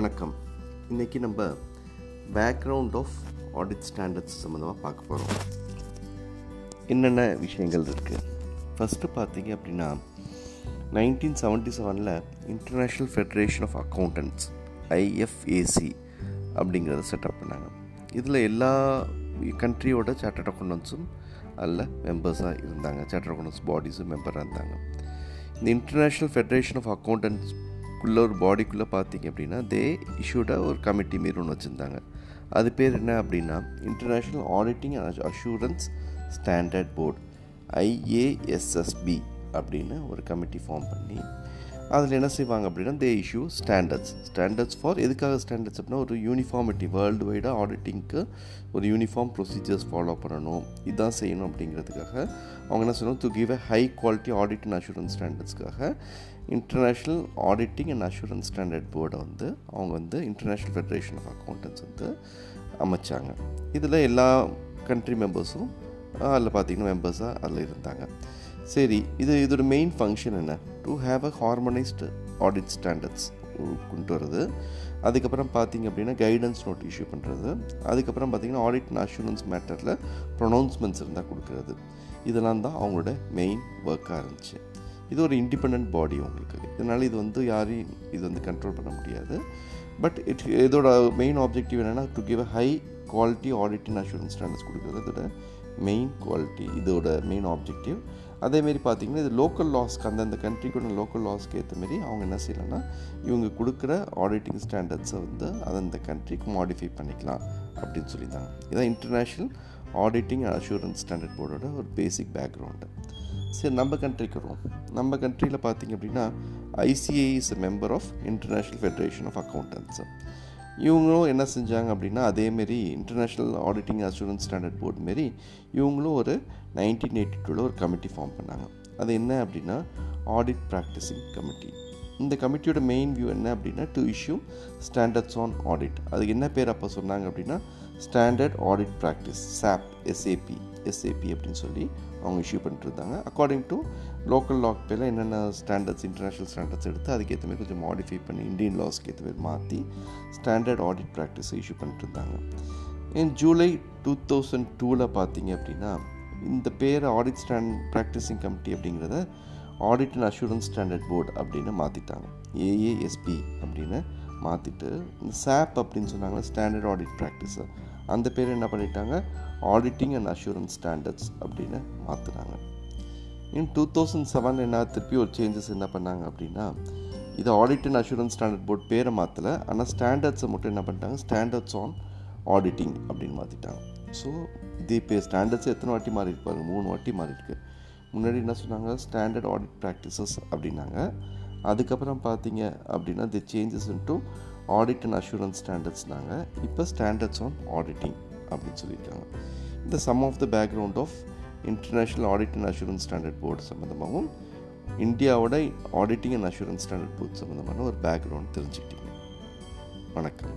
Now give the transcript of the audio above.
வணக்கம். இன்றைக்கி நம்ம பேக்ரவுண்ட் ஆஃப் ஆடிட் ஸ்டாண்டர்ட்ஸ் சம்மந்தமாக பார்க்க போகிறோம் என்னென்ன விஷயங்கள் இருக்குது ஃபஸ்ட்டு பார்த்தீங்க அப்படின்னா நைன்டீன் செவன்ட்டி செவனில் international federation of accountants IFAC அப்படிங்கிறத செட்டப் பண்ணாங்க. இதில் எல்லா கண்ட்ரியோட சார்ட்டர்ட் அக்கௌண்டன்ஸும் அதில் மெம்பர்ஸாக இருந்தாங்க. சார்ட்டர்ட் அக்கௌண்டன்ஸ் பாடிஸும் மெம்பராக இருந்தாங்க. இந்த இன்டர்நேஷ்னல் ஃபெடரேஷன் ஆஃப் அக்கௌண்டன்ட்ஸ்குள்ளே ஒரு பாடிக்குள்ளே பார்த்தீங்க அப்படின்னா தே இஷ்யூடாக ஒரு கமிட்டி மாரி ஒன்று வச்சுருந்தாங்க. அது பேர் என்ன அப்படின்னா international auditing and assurance standard board IAASB அப்படின்னு ஒரு கமிட்டி ஃபார்ம் பண்ணி அதில் என்ன செய்வாங்க அப்படின்னா they issue standards standards for எதுக்காக ஸ்டாண்டர்ட்ஸ் அப்படின்னா ஒரு யூனிஃபார்மிட்டி வேர்ல்டு வைடாக ஆடிட்டிங்க்கு ஒரு யூனிஃபார்ம் ப்ரொசீஜர்ஸ் ஃபாலோ பண்ணணும். இதுதான் செய்யணும் அப்படிங்கிறதுக்காக. அவங்க என்ன சொல்லணும் to give a high quality audit and assurance ஸ்டாண்டர்ட்ஸ்க்காக international auditing and assurance standard போர்டை வந்து அவங்க வந்து இன்டர்நேஷ்னல் ஃபெடரேஷன் ஆஃப் அக்கௌண்டன்ஸ் வந்து அமைச்சாங்க. இதில் எல்லா கண்ட்ரி மெம்பர்ஸும் அதில் பார்த்திங்கன்னா மெம்பர்ஸாக அதில் இருந்தாங்க. சரி இது இதோட மெயின் ஃபங்க்ஷன் என்ன? To have a harmonised audit standards கொண்டு வருது. அதுக்கப்புறம் பார்த்தீங்க அப்படின்னா கைடன்ஸ் நோட் இஷ்யூ பண்ணுறது அதுக்கப்புறம் பார்த்தீங்கன்னா ஆடிட் அண்ட் அஷூரன்ஸ் மேட்டரில் ப்ரொனவுன்ஸ்மெண்ட்ஸ் இருந்தால் கொடுக்குறது. இதெல்லாம் தான் அவங்களோட மெயின் ஒர்க்காக இருந்துச்சு. இது ஒரு இண்டிபெண்ட் பாடி உங்களுக்கு. இதனால் இது வந்து யாரையும் இது வந்து கண்ட்ரோல் பண்ண முடியாது. பட் இட் இதோட மெயின் ஆப்ஜெக்டிவ் என்னென்னா to give a high quality audit and assurance standards கொடுக்குறது. இதோட மெயின் குவாலிட்டி இதோட மெயின் ஆப்ஜெக்டிவ் அதேமாரி பார்த்திங்கன்னா இது லோக்கல் லாஸ்க்கு அந்தந்த கண்ட்ரிக்குள்ள லோக்கல் லாஸ்க்கு ஏற்ற மாரி அவங்க என்ன செய்யலைன்னா இவங்க கொடுக்குற ஆடிட்டிங் ஸ்டாண்டர்ட்ஸை வந்து அந்தந்த கண்ட்ரிக்கு மாடிஃபை பண்ணிக்கலாம் அப்படின்னு சொல்லியிருந்தாங்க. இதான் international auditing and assurance standard போர்டோட ஒரு பேசிக் பேக்ரவுண்டு சரி நம்ம கண்ட்ரிக்கு வருவோம். நம்ம கண்ட்ரியில் பார்த்திங்க அப்படின்னா ICAI is a member of international federation of accountants இவங்களும் என்ன செஞ்சாங்க அப்படின்னா அதேமாரி international auditing assurance standard board மாரி இவங்களும் ஒரு நைன்டீன் எயிட்டி டூவில் ஒரு கமிட்டி ஃபார்ம் பண்ணாங்க. அது என்ன அப்படின்னா ஆடிட் ப்ராக்டிஸிங் கமிட்டி இந்த கமிட்டியோட மெயின் வியூ என்ன அப்படின்னா to issue standards on audit அதுக்கு என்ன பேர் அப்போ சொன்னாங்க அப்படின்னா ஸ்டாண்டர்ட் ஆடிட் ப்ராக்டிஸ் சாப் எஸ்ஏபி எஸ்ஏபி அப்படின்னு சொல்லி அவங்க இஷ்யூ பண்ணிட்டு இருந்தாங்க அக்கார்டிங் டு லோக்கல் லாக் பேரில் என்னென்ன ஸ்டாண்டர்ட்ஸ் இன்டர்நேஷ்னல் ஸ்டாண்டர்ட்ஸ் எடுத்து அதுக்கேற்ற மாதிரி கொஞ்சம் மாடிஃபை பண்ணி இந்தியன் லாஸ்க்கு ஏற்ற மாதிரி மாற்றி ஸ்டாண்டர்ட் ஆடிட் ப்ராக்டிஸை இஷ்யூ பண்ணிட்டுருந்தாங்க. ஏன் இன் ஜூலை டூ தௌசண்ட் டூவில் பார்த்தீங்க அப்படின்னா இந்த பேர் ஆடிட் ஸ்டாண்ட் ப்ராக்டிஸிங் கமிட்டி அப்படிங்கிறத audit and assurance standard board அப்படின்னு மாற்றிட்டாங்க ஏஏஎஸ்பி அப்படின்னு மாற்றிட்டு இந்த சாப் அப்படின்னு சொன்னாங்கன்னா ஸ்டாண்டர்ட் ஆடிட் ப்ராக்டிஸை அந்த பேர் என்ன பண்ணிட்டாங்க? ஆடிட்டிங் அண்ட் அஷூரன்ஸ் ஸ்டாண்டர்ட்ஸ் அப்படின்னு மாற்றுறாங்க இன் டூ தௌசண்ட் செவன் என்ன திருப்பி ஒரு சேஞ்சஸ் என்ன பண்ணாங்க அப்படின்னா இது audit and assurance standard board பேரை மாற்றலை ஆனால் ஸ்டாண்டர்ட்ஸை மட்டும் என்ன பண்ணிட்டாங்க? ஸ்டாண்டர்ட்ஸ் ஆன் ஆடிட்டிங் அப்படின்னு மாற்றிட்டாங்க ஸோ இது இப்போ ஸ்டாண்டர்ட்ஸ் எத்தனை வாட்டி மாறி இருப்பாங்க மூணு வாட்டி மாறி இருக்கு. முன்னாடி என்ன சொன்னாங்க? ஸ்டாண்டர்ட் ஆடிட் ப்ராக்டிசஸ் அப்படின்னாங்க. அதுக்கப்புறம் பார்த்தீங்க அப்படின்னா the changes into audit and assurance ஸ்டாண்டர்ட்ஸ்னாங்க இப்போ ஸ்டாண்டர்ட்ஸ் ஆன் ஆடிட்டிங் அப்படின்னு சொல்லியிருக்காங்க. இந்த sum of the background of international audit and assurance standard board சம்மந்தமாகவும் இந்தியாவோட auditing and assurance standard board சம்மந்தமான ஒரு பேக்ரவுண்ட் தெரிஞ்சுக்கிட்டீங்க. வணக்கம்.